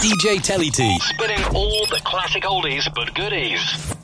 DJ Tellytee. Spinning all the classic oldies but goodies.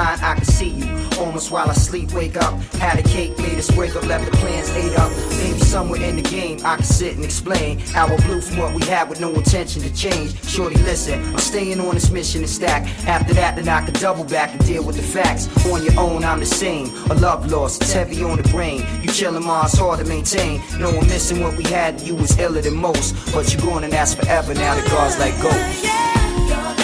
I can see you almost while I sleep. Wake up, had a cake, made us wake up, left the plans ate up. Maybe somewhere in the game I can sit and explain. Our blue from what we had with no intention to change. Shorty, listen, I'm staying on this mission to stack. After that, then I can double back and deal with the facts. On your own, I'm the same. A love lost, it's heavy on the brain. You chillin', it's hard to maintain. No one missing what we had, you was iller than most. But you going and that's forever now, the cards like ghosts. magazine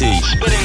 T.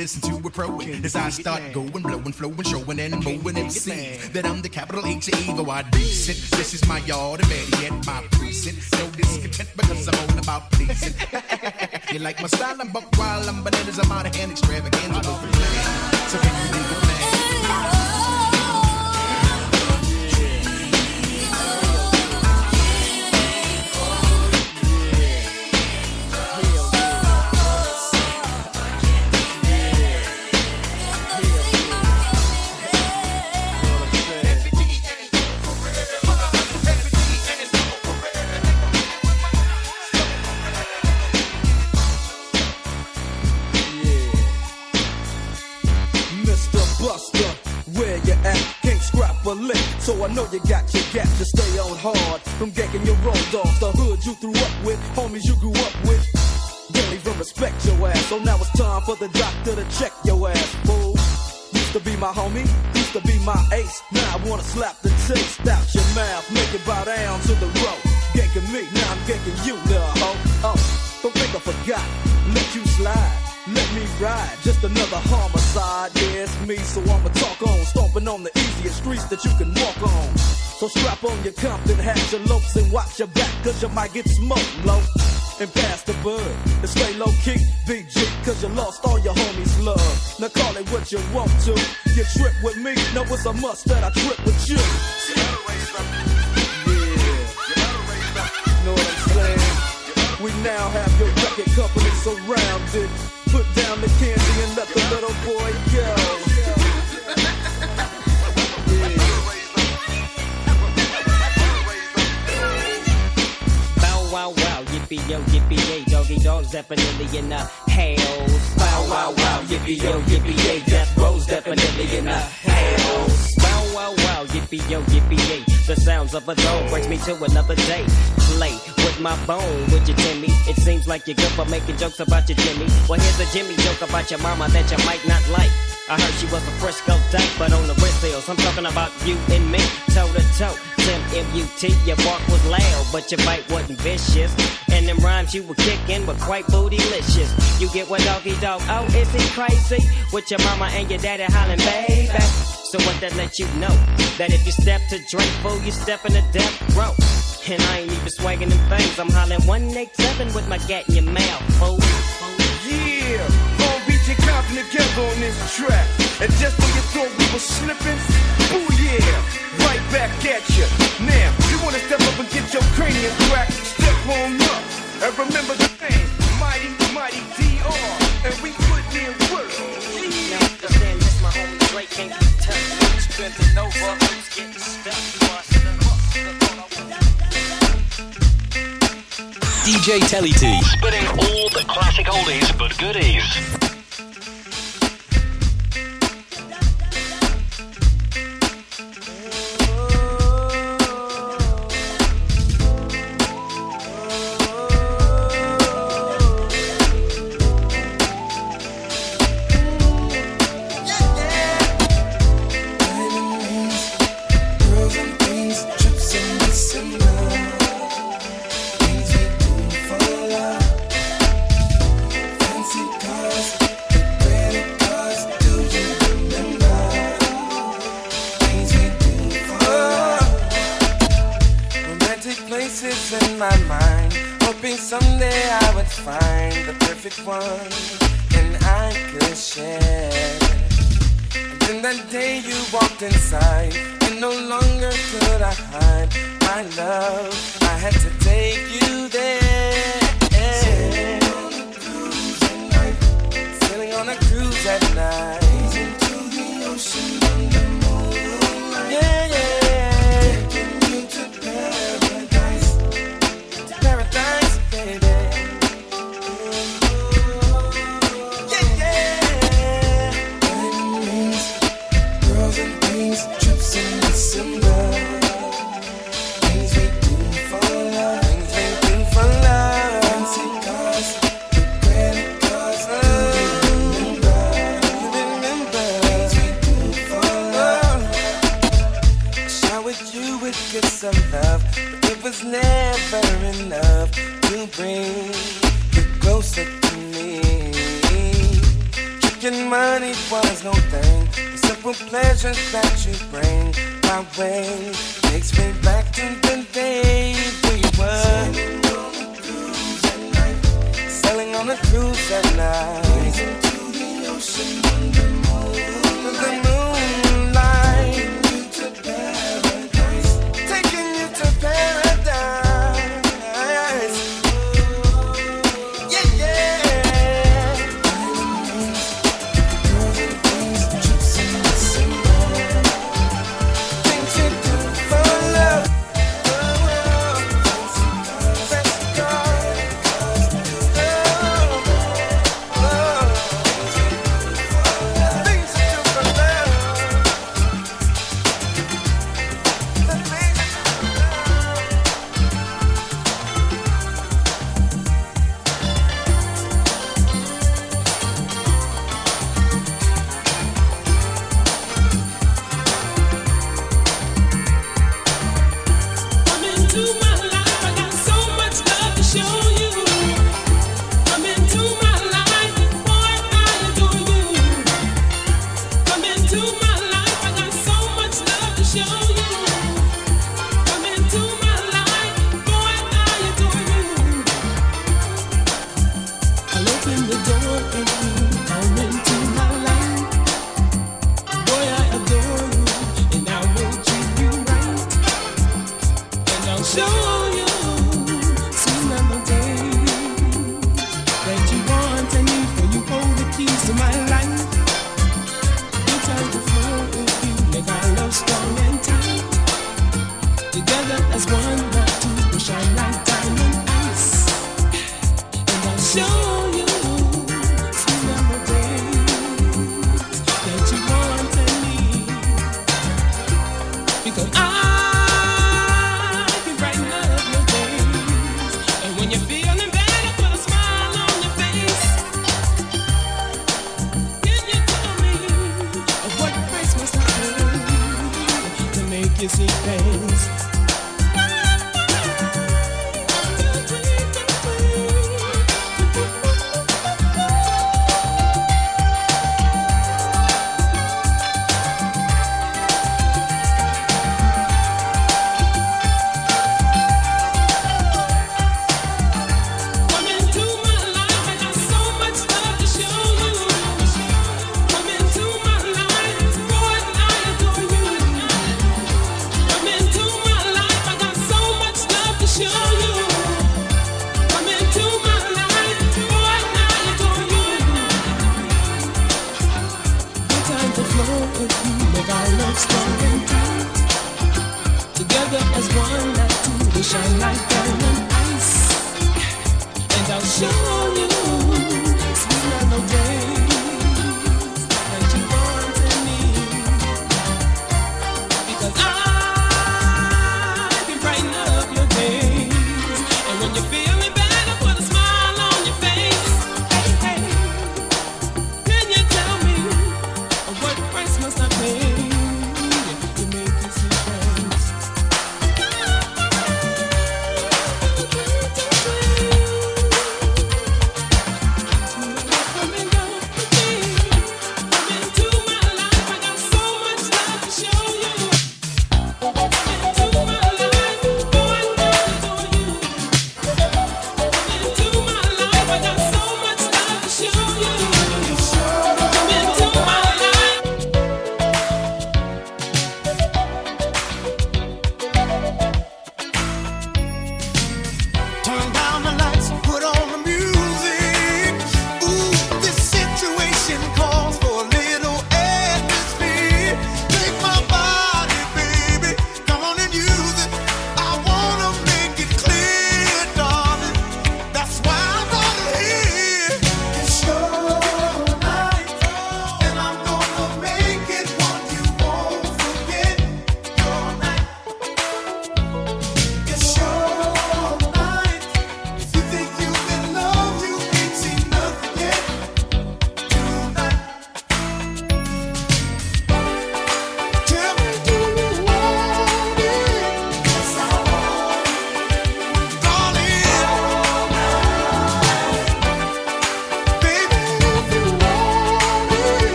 listen to a pro as I start going, blowing, flowing, showing and mowing MCs that I'm the capital H of evil. I decent. This is my yard and better yet my precinct. No discontent because I'm all about pleasing. you like my style? I'm buck wild. I'm bananas. I'm out of hand extravaganza. Know you got your gap to stay on hard. From getting your road dogs. the hood you threw up with, homies you grew up with. Don't even respect your ass, so now it's time for the doctor to check your ass, fool. Used to be my homie, used to be my ace. Now I wanna slap the taste out your mouth, make it bow down to the road. Ganking me, now I'm ganking you, little hoe. Oh, don't think I forgot, let you slide. Let me ride, just another homicide. Yeah, it's me, so I'ma talk on. Stomping on the easiest streets that you can walk on. So strap on your Compton hat, your lopes, and watch your back, cause you might get smoked, low. And pass the bud, and stay low key, BG, cause you lost all your homies' love. Now call it what you want to. You trip with me, know it's a must that I trip with you. Yeah. Know what I'm saying? We now have your record company surrounded. Down the candy and let the little boy go. Bow wow wow, yippee yo, yippee yay, Doggy Dogg's definitely in the house. Bow wow wow, yippee yo, yippee yay, death row's definitely in the house. Bow wow wow, yippee yo, yippee yay, the sounds of a dog brings me to another day. Play my bone, would you Timmy? It seems like you're good for making jokes about your Jimmy. Well, here's a Jimmy joke about your mama that you might not like. I heard she was a Frisco dyke, but on the wrist hills, I'm talking about you and me, toe to toe. Tim M-U-T, your bark was loud, but your bite wasn't vicious. And them rhymes you were kicking were quite bootylicious. You get what Doggy Dogg, oh, is he crazy? With your mama and your daddy hollering, baby. So what that let you know? That if you step to drink, fool, you step in the death row. And I ain't even swagging them things, I'm hollering 187 with my gat in your mouth, fool. Yeah, gonna beat your Compton together on this track. And just when you thought we were slipping, ooh yeah, right back at you. Now, you wanna step up and get your cranium cracked, step on up. And remember the name, Mighty, Mighty DR. And we put in work. Now understand this, my homie Dre can't be touched. Strength over, who's getting stuck? DJ Tellytee. Spinning all the classic oldies but goodies. My mind. Hoping someday I would find the perfect one, and I could share. And then that day you walked inside, and no longer could I hide my love. I had to take you there. Sailing on a cruise at night. Sailing on a cruise at night. Gazing to the ocean under moonlight. Yeah, yeah. was never enough to bring you closer to me. Drinking money was no thing. The simple pleasures that you bring my way takes me back to the day we were. Selling on a cruise at night. Selling on the ocean. at night.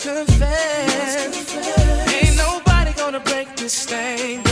confess. Ain't nobody gonna break this thing.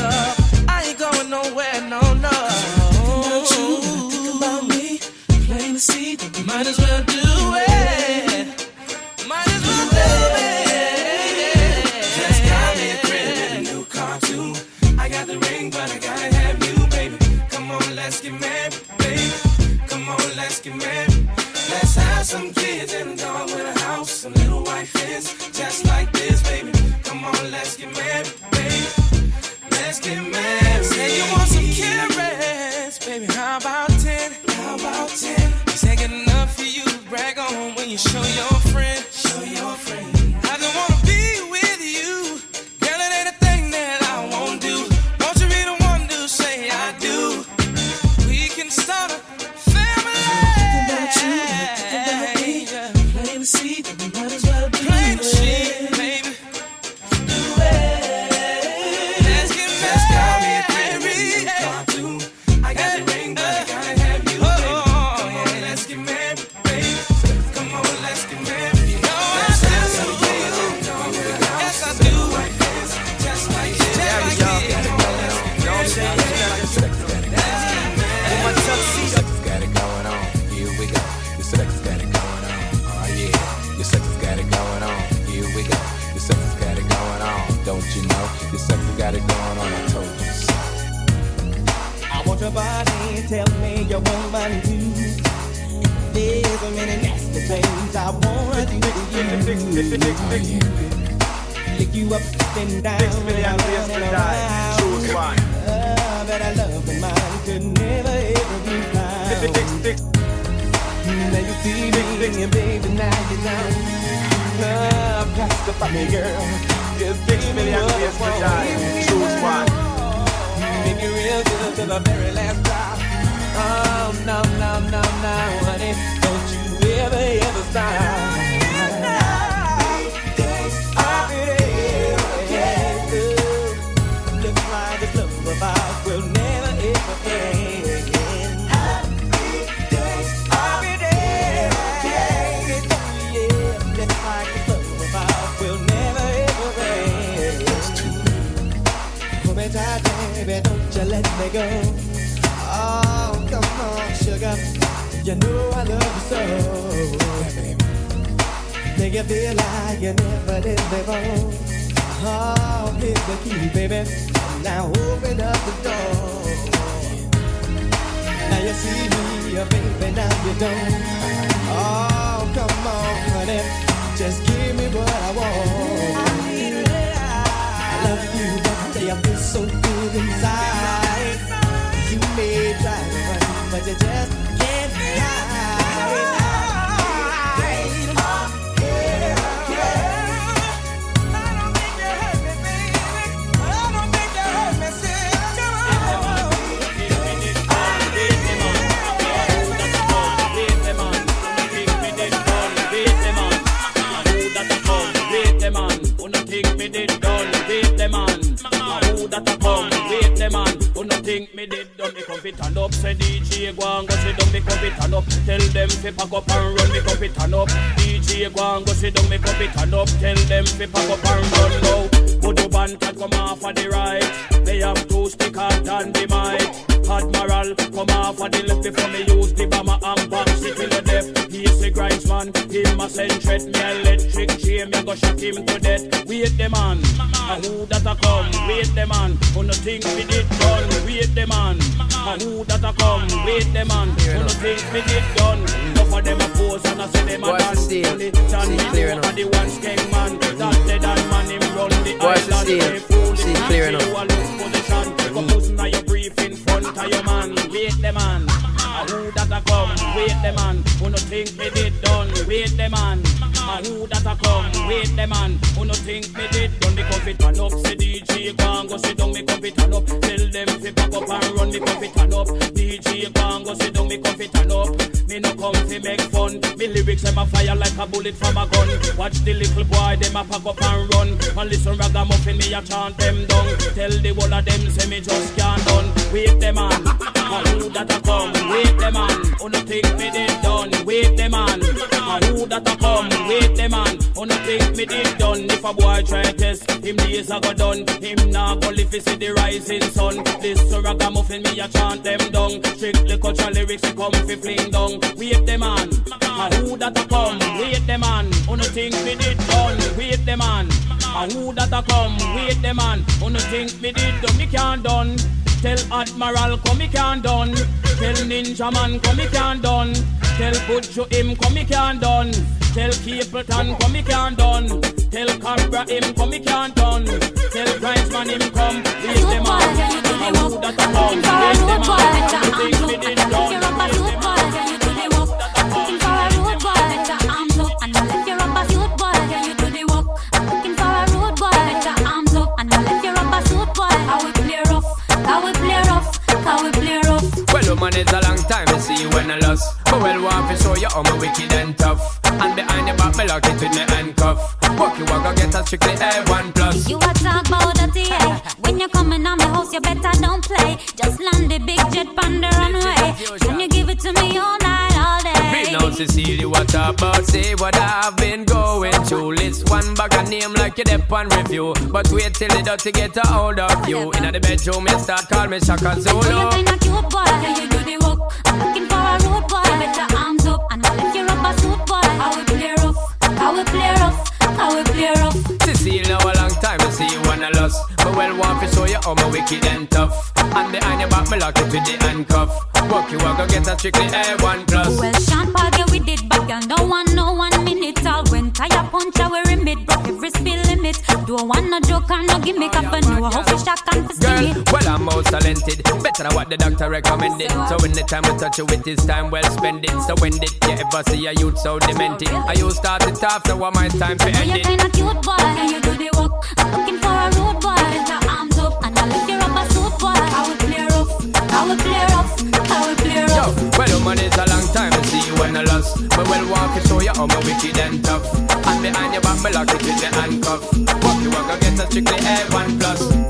fi pop up and run low. Come off of the right. They have two stick and come off of the left before me use the and the death. A grinds man, him a send. Me electric chain, me go shock him to death. Wait the man, a who that a come? Wait the man, who no think we did done? Wait the man, a who that a come? Wait the man, who no think we did done? Enough of them a pose and I say them a. Only the ones came boys to see him. See him clear enough. Wait the man, who that a come? Wait the man, who no think me did done? Wait the man, who that a come? Wait the man, who no think me did done? The it turn up, say DJ can't go sit down. Me coffee turn up, tell them fi pack up and run. me The it turn up. Me lyrics them a fire like a bullet from a gun. Watch the little boy them a pack up and run. And listen ragamuffin me a chant them down. Tell the whole of them say me just can't done. Wait the man, and who that a come. Wait the man, who no think me did done. Wait them man, and who that a come. Wait them man, who no think me did done. If a boy try test, him days a go done. Him nah go live see the rising sun. This so ragamuffin me a chant them down. Strictly cultural lyrics come fi fling down. Wait them man, and who that a come. Wait the man, who no think me did done. Wait the man, and who that a come. Wait the man, who no think me did done. Me can't done. Tell Admiral come he can't done. Tell Ninja Man come he can't done. Tell Butcho him come he can't done. Tell Capleton come he can't done. Tell Cobra him come he can't done. Tell Grindsman him come. Wait them on. And who that a come? Wait them on. Who think me did done? Wait them on. Well, woman, it's a long time to see you when I lost. But well, want to show you how my wicked and tough. And behind your back, me lock it with me handcuff. Walk you walk, go get a strictly A1 plus. You a talk about the TA. When you coming on my house, you better don't play. Just land the big jet on the runway. Can you give it to me all night, all Read day? now, Cecilia, what about? Say what I've been going through. List one bag of name like you dep on review. But wait till the dirty get a hold of you. In the bedroom, you start call me Shaka Oh, you Zulu. kinda cute boy, can you do the work? I'm looking for a road boy. Put your arms up and I'll lift you up a suit boy. I will play rough, I will play rough, I will play rough. Cecile, now a long time to see you wanna lost. But well, want to show you how my wicked and tough. And behind your back, me lock it with the handcuff. Walk you walk, go get a strictly A1 plus. Well, Sean yeah, we did back, girl. No one, no one minute. All when tire punch, I wear limit. Broke every speed limit. Don't want no joke or no gimmick. Up a new how fish shock and for Girl, well, I'm most talented. Better than what the doctor recommended. So when the time we touch you with this time, well spend it. So when did you ever see a youth so demented? Are you start it off, now what my time to end you it? kinda cute boy, can you do the work? I'm looking for a road boy. Put your arms up and I'll lift you up suit boy. I will play rough, I will play rough, I will play Yo, rough. well, woman, a long time see when I lost. But well, walk show you how my wicked and tough. And behind your back, me lock it with the handcuff. Walk you walk, go get a strictly A1 plus.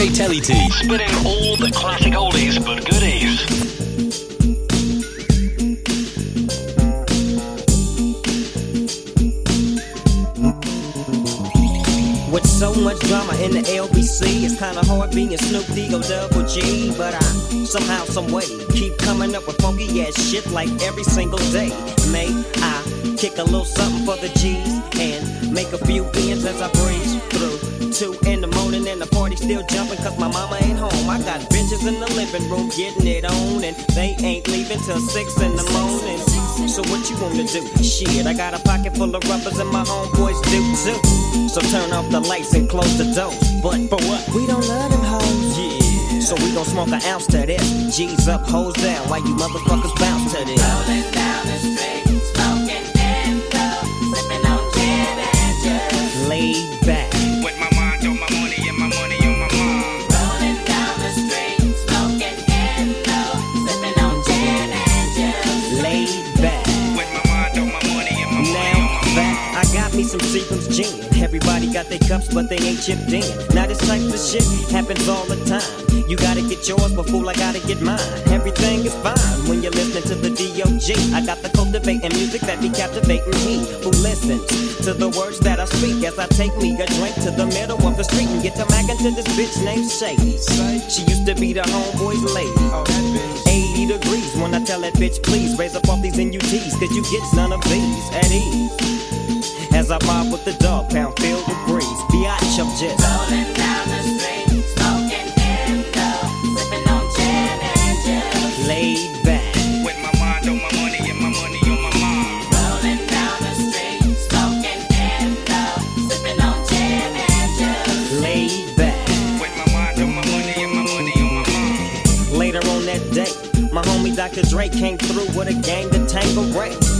DJ Tellytee. Spinning all the classic oldies but goodies. With so much drama in the LBC, it's kinda hard being Snoop D O double G. But I somehow, some way, keep coming up with funky ass shit like every single day. May I kick a little something for the G's and make a few ends as I breeze through. Two in the morning and the party still jumping cause my mama ain't home. I got bitches in the living room getting it on and they ain't leaving till six in the morning. So what you wanna do? Shit, I got a pocket full of rubbers and my homeboys do too. So turn off the lights and close the doors. But for what? We don't love them hoes. Yeah. So we gon' smoke an ounce to this. G's up, hoes down, while you motherfuckers bounce to this. Some Seagram's gin. Everybody got their cups, but they ain't chipped in. Now this type of shit happens all the time. You gotta get yours, but fool, I gotta get mine. Everything is fine when you're listening to the D.O.G. I got the cultivating music that be captivating he who listens to the words that I speak as I take me a drink to the middle of the street and get to mackin' to this bitch named Shady. She used to be the homeboy's lady. 80 degrees when I tell that bitch, please raise up off these NUTs, cause you get none of these at ease as I mob with the dog pound filled with breeze. Biatch, I'm just rolling down the street, smoking indo, sipping on gin and juice. Laid back with my mind on my money and my money on my mind. Rolling down the street, smoking sipping on gin and juice. Laid back with my mind on my money and my money on my mind. Later on that day, my homie Dr. Dre came through with a gang that tango right.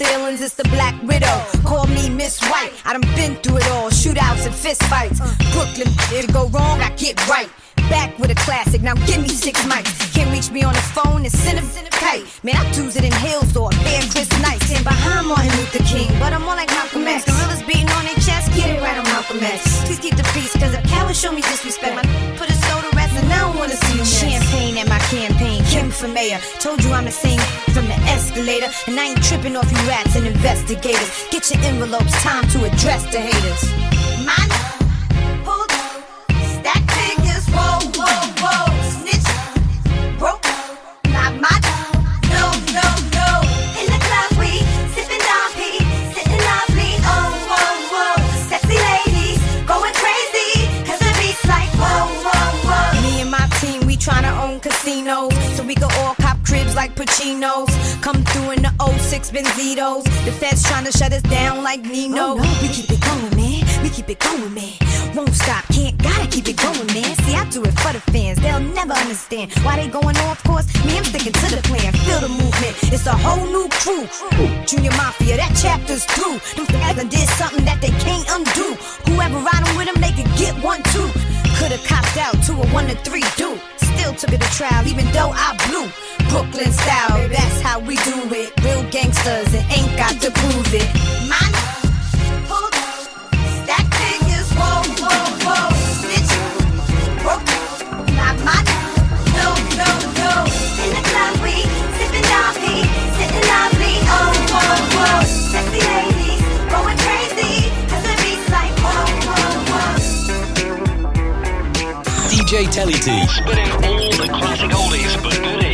ceilings. It's the Black Widow. Call me Miss White. I done been through it all. Shootouts and fist fights. Brooklyn, if it go wrong, I get right. Back with a classic. Now give me six mics. Can't reach me on the phone and send a kite. Man, I do it in hills or bear Chris Knight. Stand behind Martin Luther King, but I'm more like Malcolm X. Gorillas beating on their chest. Get it right on Malcolm X. Please keep the peace, cause if cowards show me disrespect, my put a soda rest and now I don't wanna see you. Champagne at my campaign. Kim for mayor. Told you I'm the same from escalator. And I ain't tripping off you rats and investigators. Get your envelopes, time to address the haters. Mine, Pacino's. Come through in the 06 Benzitos. The feds tryna shut us down like Nino. Oh, we keep it going, man. We keep it going, man. Won't stop, can't, gotta keep it going, man. See, I do it for the fans. They'll never understand why they going off course. Me, I'm sticking to the plan. Feel the movement. It's a whole new crew. Junior Mafia, that chapter's through. Them fans done did something that they can't undo. Whoever riding with them, they could get one too. Could've copped out to a one to three do. Still took it to trial, even though I blew. Brooklyn style, that's how we do it. Real gangsters and ain't got to prove it. Mine, DJ Tellytee. Spinning all the classic oldies but goodies.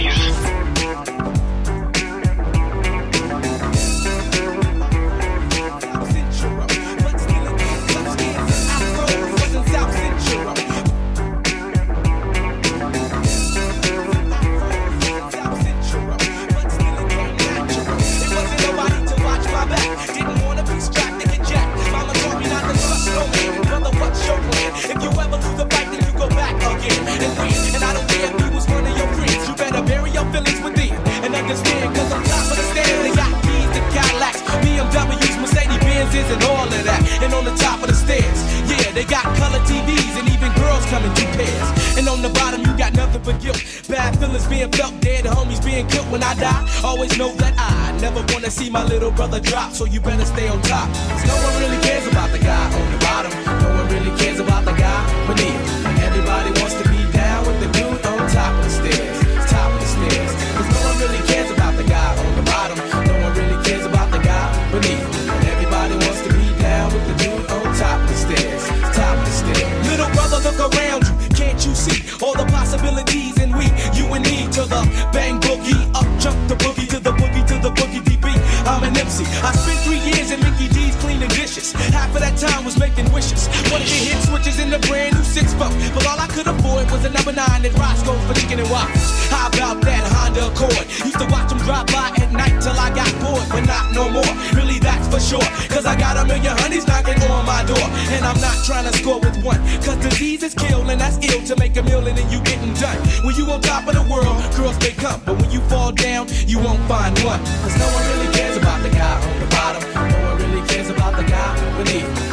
Pairs. And on the bottom, you got nothing but guilt. Bad feelings being felt, dead homies being killed when I die. Always know that I never wanna see my little brother drop, so you better stay on top. Cause no one really cares about the guy on the bottom. No one really cares about the guy beneath. Possibilities? And we, you and me, to the bang boogie. Up jump the boogie to the boogie to the boogie DB. I'm an MC. I spent three years in Mickey D's cleaning dishes. Half of that time was making wishes. Wanted to hit switches in the brand new six foot. But all I could afford was a number nine at Roscoe for chicken and waffles. How about that Honda Accord? Used to watch them drive by at night till I got bored, but not no more. Really, for sure. Cause I got a million honeys knocking on my door. And I'm not trying to score with one. Cause disease is kill and that's ill to make a million and you getting done. When you on top of the world, girls may come. But when you fall down, you won't find one. Cause no one really cares about the guy on the bottom. No one really cares about the guy beneath.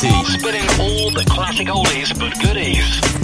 Spinning all the classic oldies but goodies.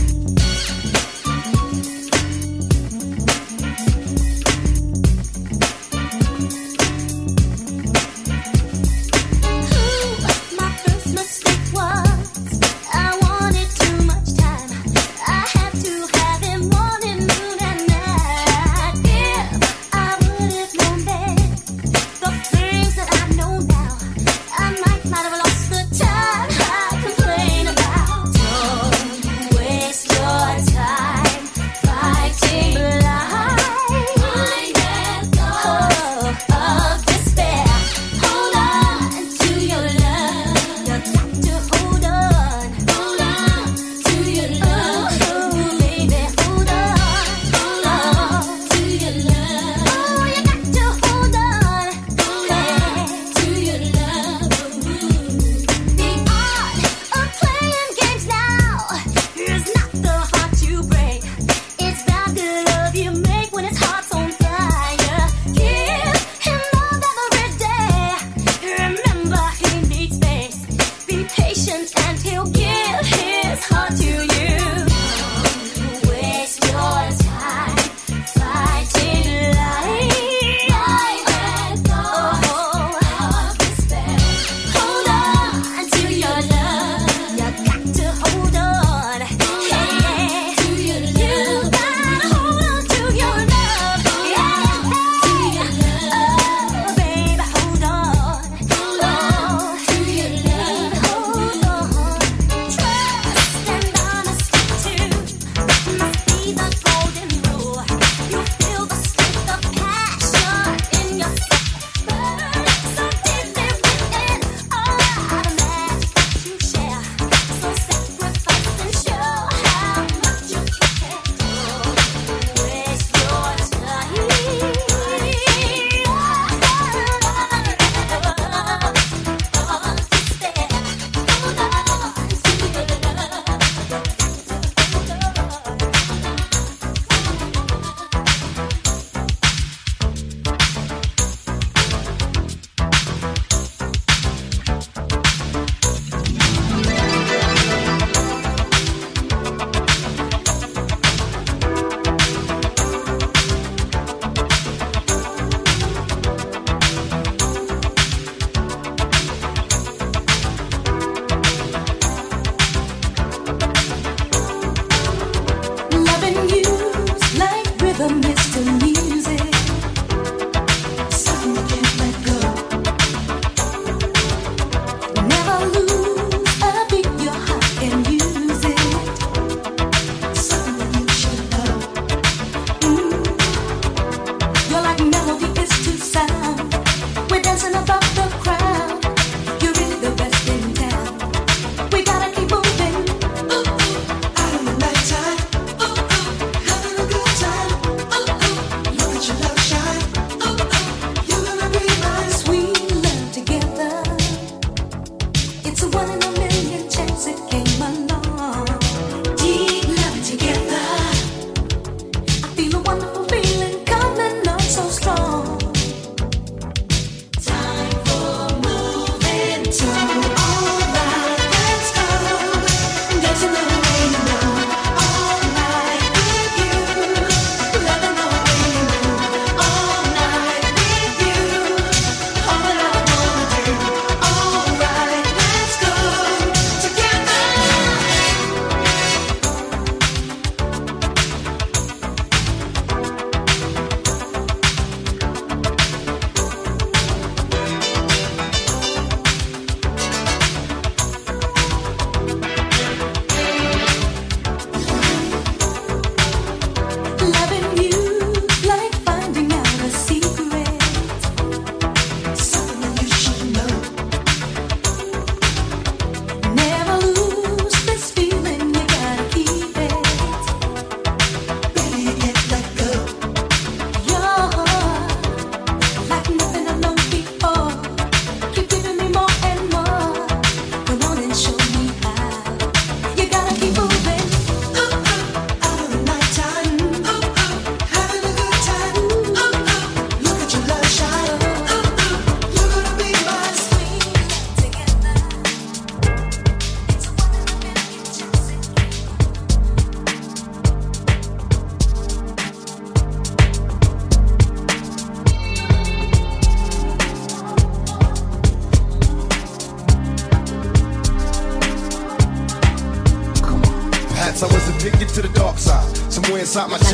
Inside my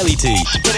DJ Tellytee.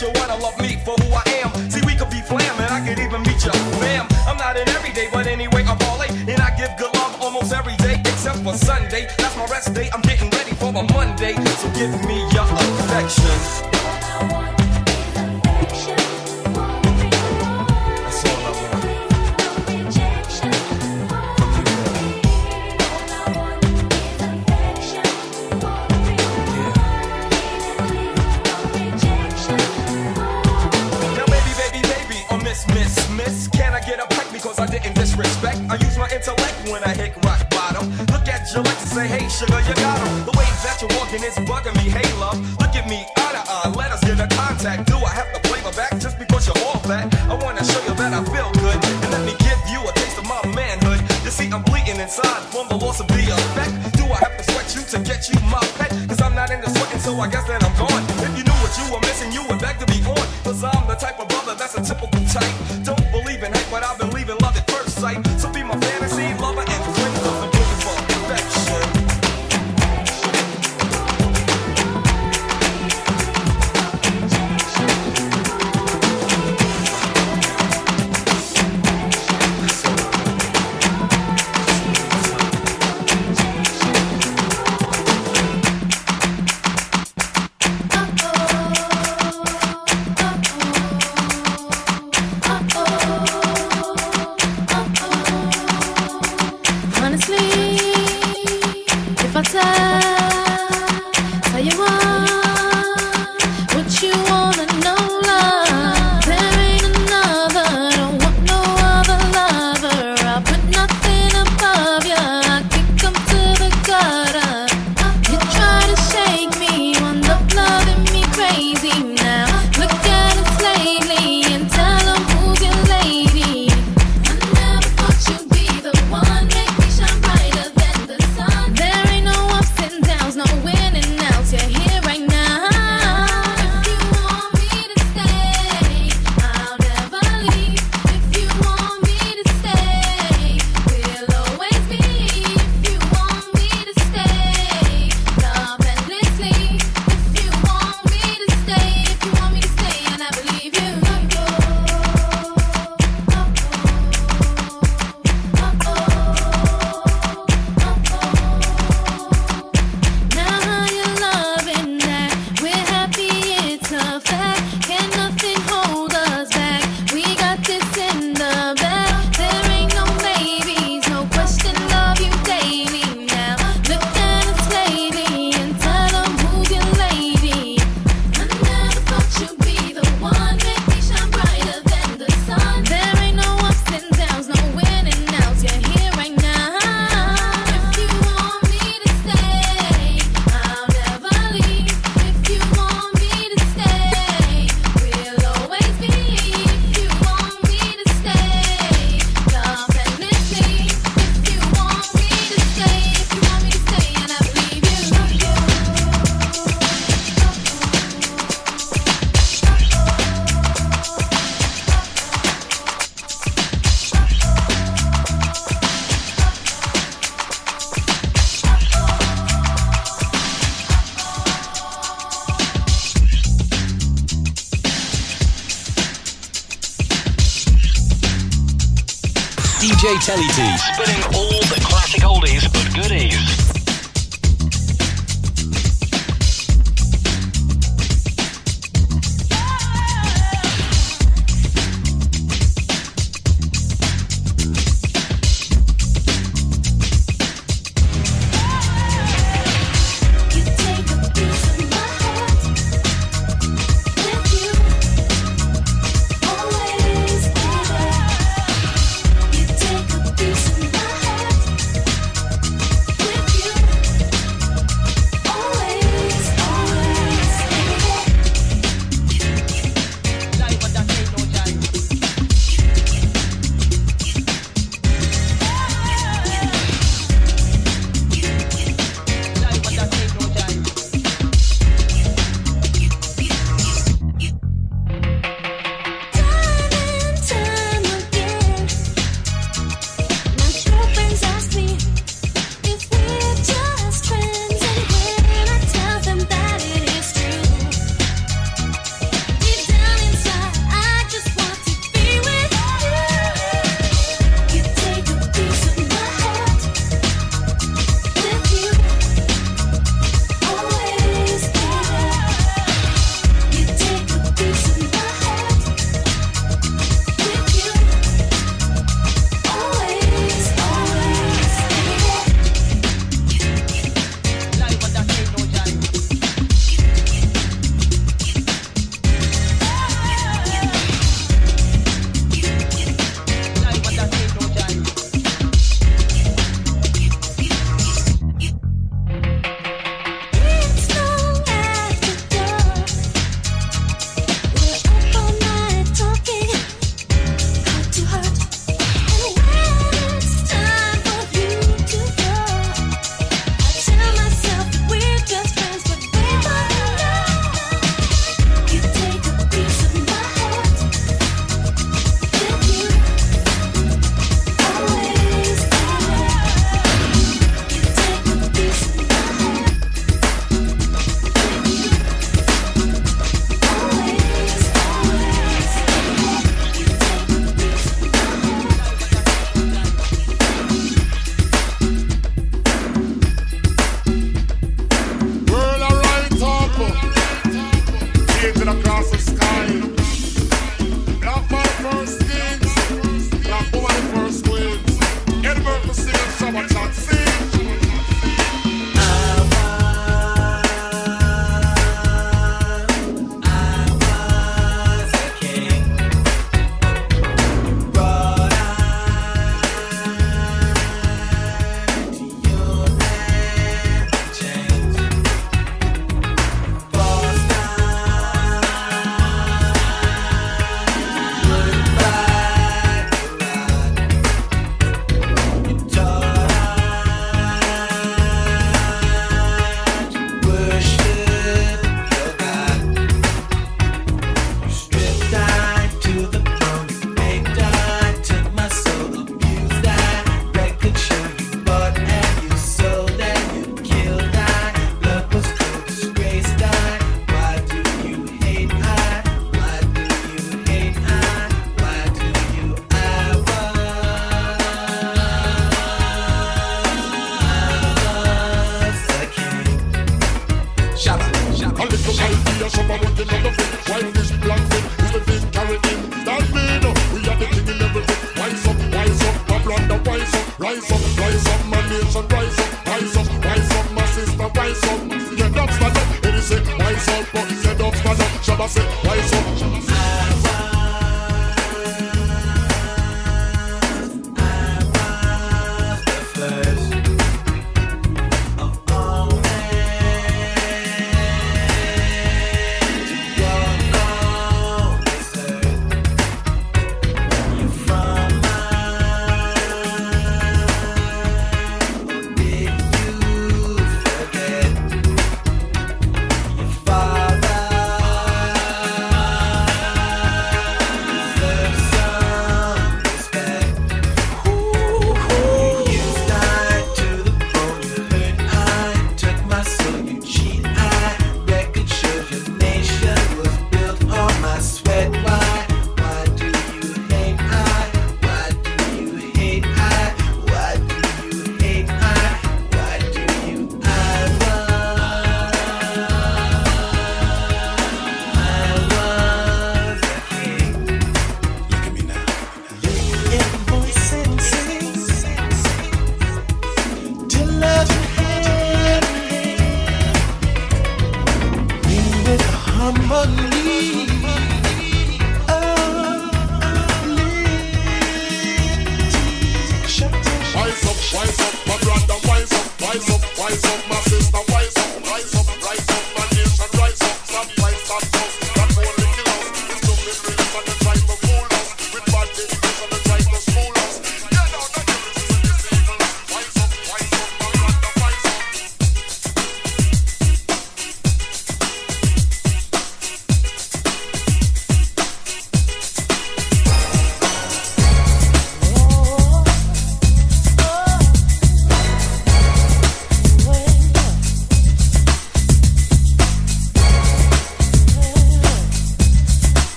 you wanna love me for who I am. See, we could be flamin', I could even meet you, ma'am. I'm not in every day, but anyway, I'm all late. And I give good love almost every day, except for Sunday. That's my rest day, I'm getting ready for my Monday. So give me DJ Tellytee. Spinning all the classic oldies but goodies.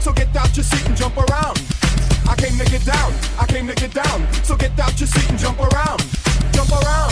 so get out your seat and jump around. I came to get down, I came to get down, so get out your seat and jump around, jump around.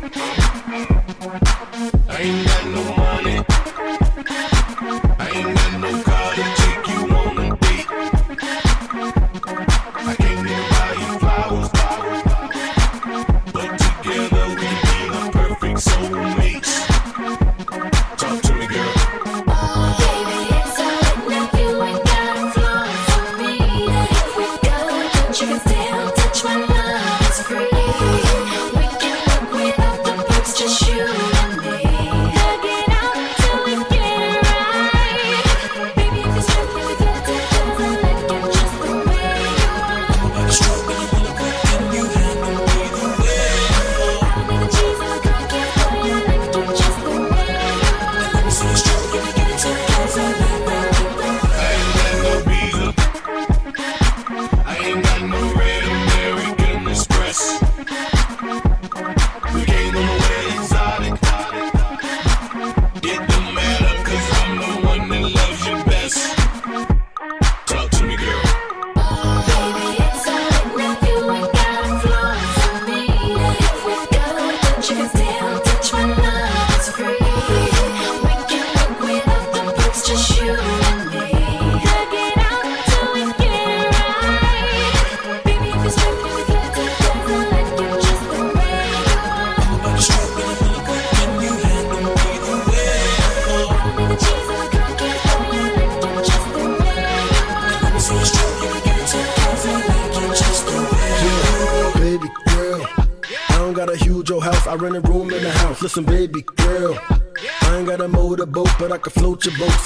Ain't got no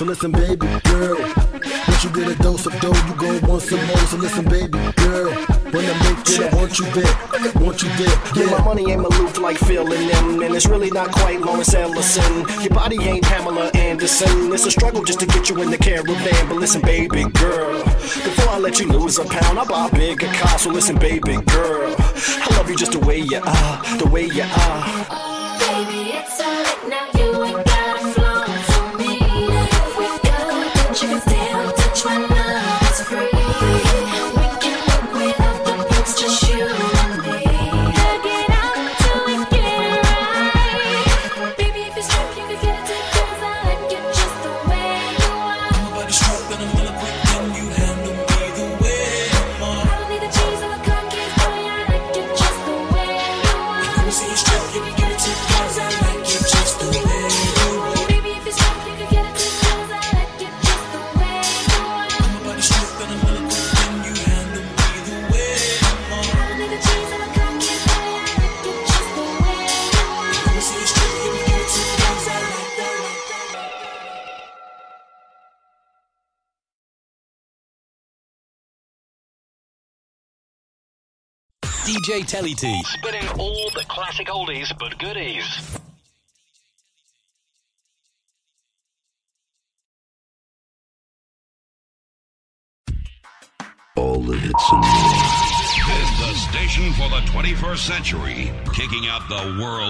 So listen, baby girl. Once you get a dose of dough, you gon' want some more. So listen, baby girl. When I make it, I want you there. Want you there. Yeah, my money ain't Maloof like and them, and it's really not quite Lawrence Ellison. Your body ain't Pamela Anderson. It's a struggle just to get you in the caravan. But listen, baby girl, before I let you lose a pound, I buy a bigger car. So listen, baby girl, I love you just the way you are, the way you are. Tellytee. Spinning all the classic oldies but goodies. All the hits and more. This the station for the 21st century, kicking out the world's